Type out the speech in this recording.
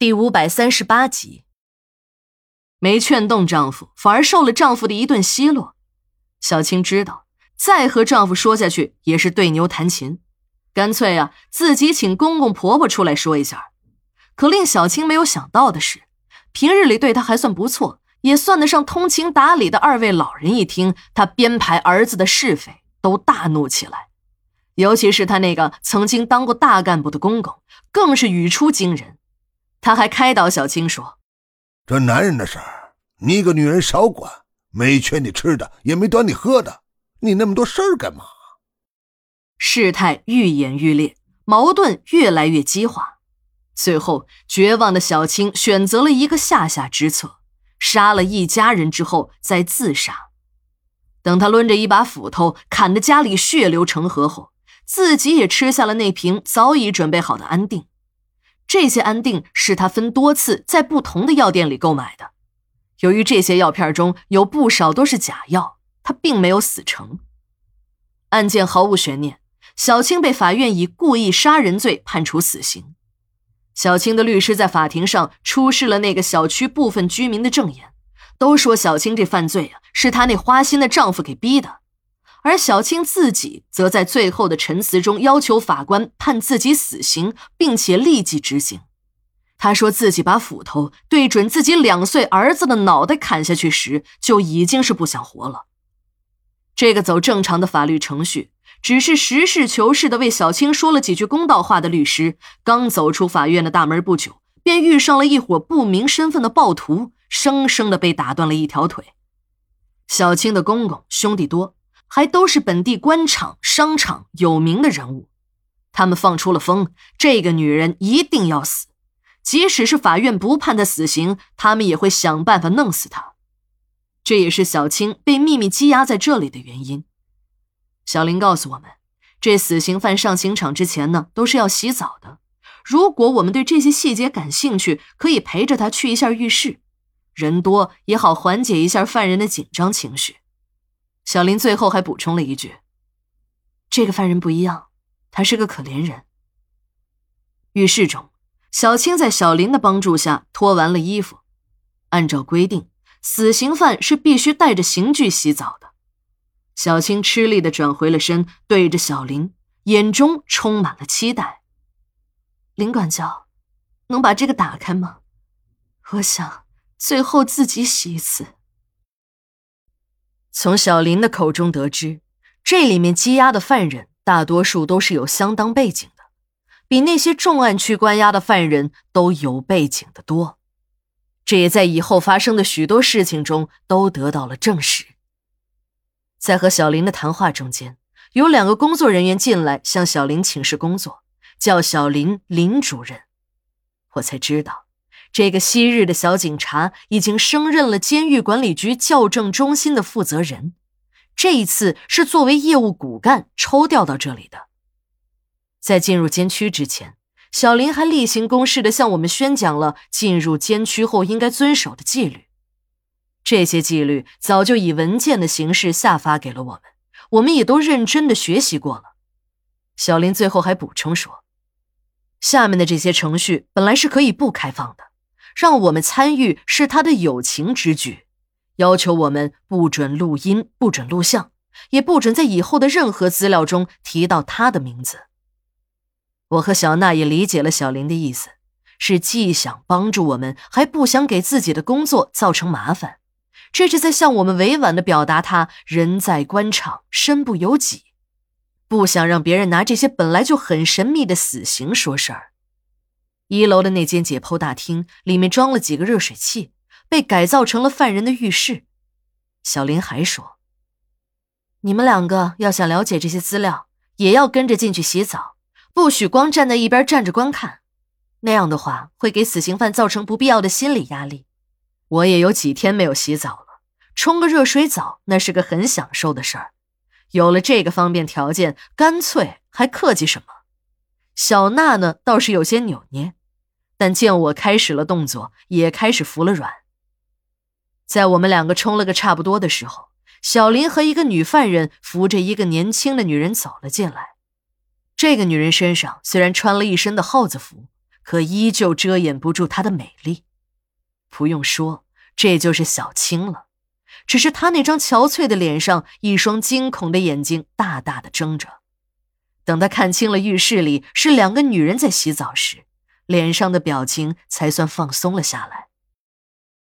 第五百三十八集，没劝动丈夫，反而受了丈夫的一顿奚落。小青知道，再和丈夫说下去也是对牛弹琴，干脆啊，自己请公公婆婆出来说一下。可令小青没有想到的是，平日里对她还算不错，也算得上通情达理的二位老人一听她编排儿子的是非，都大怒起来。尤其是她那个曾经当过大干部的公公，更是语出惊人。他还开导小青说：“这男人的事儿，你一个女人少管，没缺你吃的，也没端你喝的，你那么多事儿干嘛？”事态愈演愈烈，矛盾越来越激化，最后绝望的小青选择了一个下下之策，杀了一家人之后再自杀。等他抡着一把斧头砍得家里血流成河后，自己也吃下了那瓶早已准备好的安定。这些安定是他分多次在不同的药店里购买的。由于这些药片中有不少都是假药，他并没有死成。案件毫无悬念，小青被法院以故意杀人罪判处死刑。小青的律师在法庭上出示了那个小区部分居民的证言，都说小青这犯罪啊是她那花心的丈夫给逼的。而小青自己则在最后的陈词中要求法官判自己死刑，并且立即执行。他说自己把斧头对准自己两岁儿子的脑袋砍下去时，就已经是不想活了。这个走正常的法律程序，只是实事求是的为小青说了几句公道话的律师，刚走出法院的大门不久，便遇上了一伙不明身份的暴徒，生生的被打断了一条腿。小青的公公兄弟多。还都是本地官场、商场有名的人物，他们放出了风，这个女人一定要死，即使是法院不判她死刑，他们也会想办法弄死她。这也是小青被秘密羁押在这里的原因。小林告诉我们，这死刑犯上刑场之前呢，都是要洗澡的。如果我们对这些细节感兴趣，可以陪着他去一下浴室，人多也好缓解一下犯人的紧张情绪。小林最后还补充了一句：“这个犯人不一样，他是个可怜人。”浴室中，小青在小林的帮助下脱完了衣服。按照规定，死刑犯是必须带着刑具洗澡的。小青吃力的转回了身，对着小林，眼中充满了期待。林管教，能把这个打开吗？我想最后自己洗一次。从小林的口中得知，这里面羁押的犯人大多数都是有相当背景的，比那些重案区关押的犯人都有背景的多。这也在以后发生的许多事情中都得到了证实。在和小林的谈话中间，有两个工作人员进来向小林请示工作，叫小林林主任，我才知道。这个昔日的小警察已经升任了监狱管理局校正中心的负责人，这一次是作为业务骨干抽调到这里的。在进入监区之前，小林还例行公事的向我们宣讲了进入监区后应该遵守的纪律。这些纪律早就以文件的形式下发给了我们，我们也都认真的学习过了。小林最后还补充说，下面的这些程序本来是可以不开放的。让我们参与是他的友情之举，要求我们不准录音、不准录像，也不准在以后的任何资料中提到他的名字。我和小娜也理解了小林的意思，是既想帮助我们，还不想给自己的工作造成麻烦，这是在向我们委婉的表达他人在官场身不由己，不想让别人拿这些本来就很神秘的死刑说事儿。一楼的那间解剖大厅里面装了几个热水器，被改造成了犯人的浴室。小林还说：“你们两个要想了解这些资料，也要跟着进去洗澡，不许光站在一边站着观看，那样的话会给死刑犯造成不必要的心理压力。我也有几天没有洗澡了，冲个热水澡那是个很享受的事儿。有了这个方便条件，干脆还客气什么？”小娜呢，倒是有些扭捏。但见我开始了动作，也开始服了软。在我们两个冲了个差不多的时候，小林和一个女犯人扶着一个年轻的女人走了进来。这个女人身上虽然穿了一身的耗子服，可依旧遮掩不住她的美丽。不用说，这就是小青了。只是她那张憔悴的脸上，一双惊恐的眼睛大大的睁着。等她看清了浴室里是两个女人在洗澡时，脸上的表情才算放松了下来。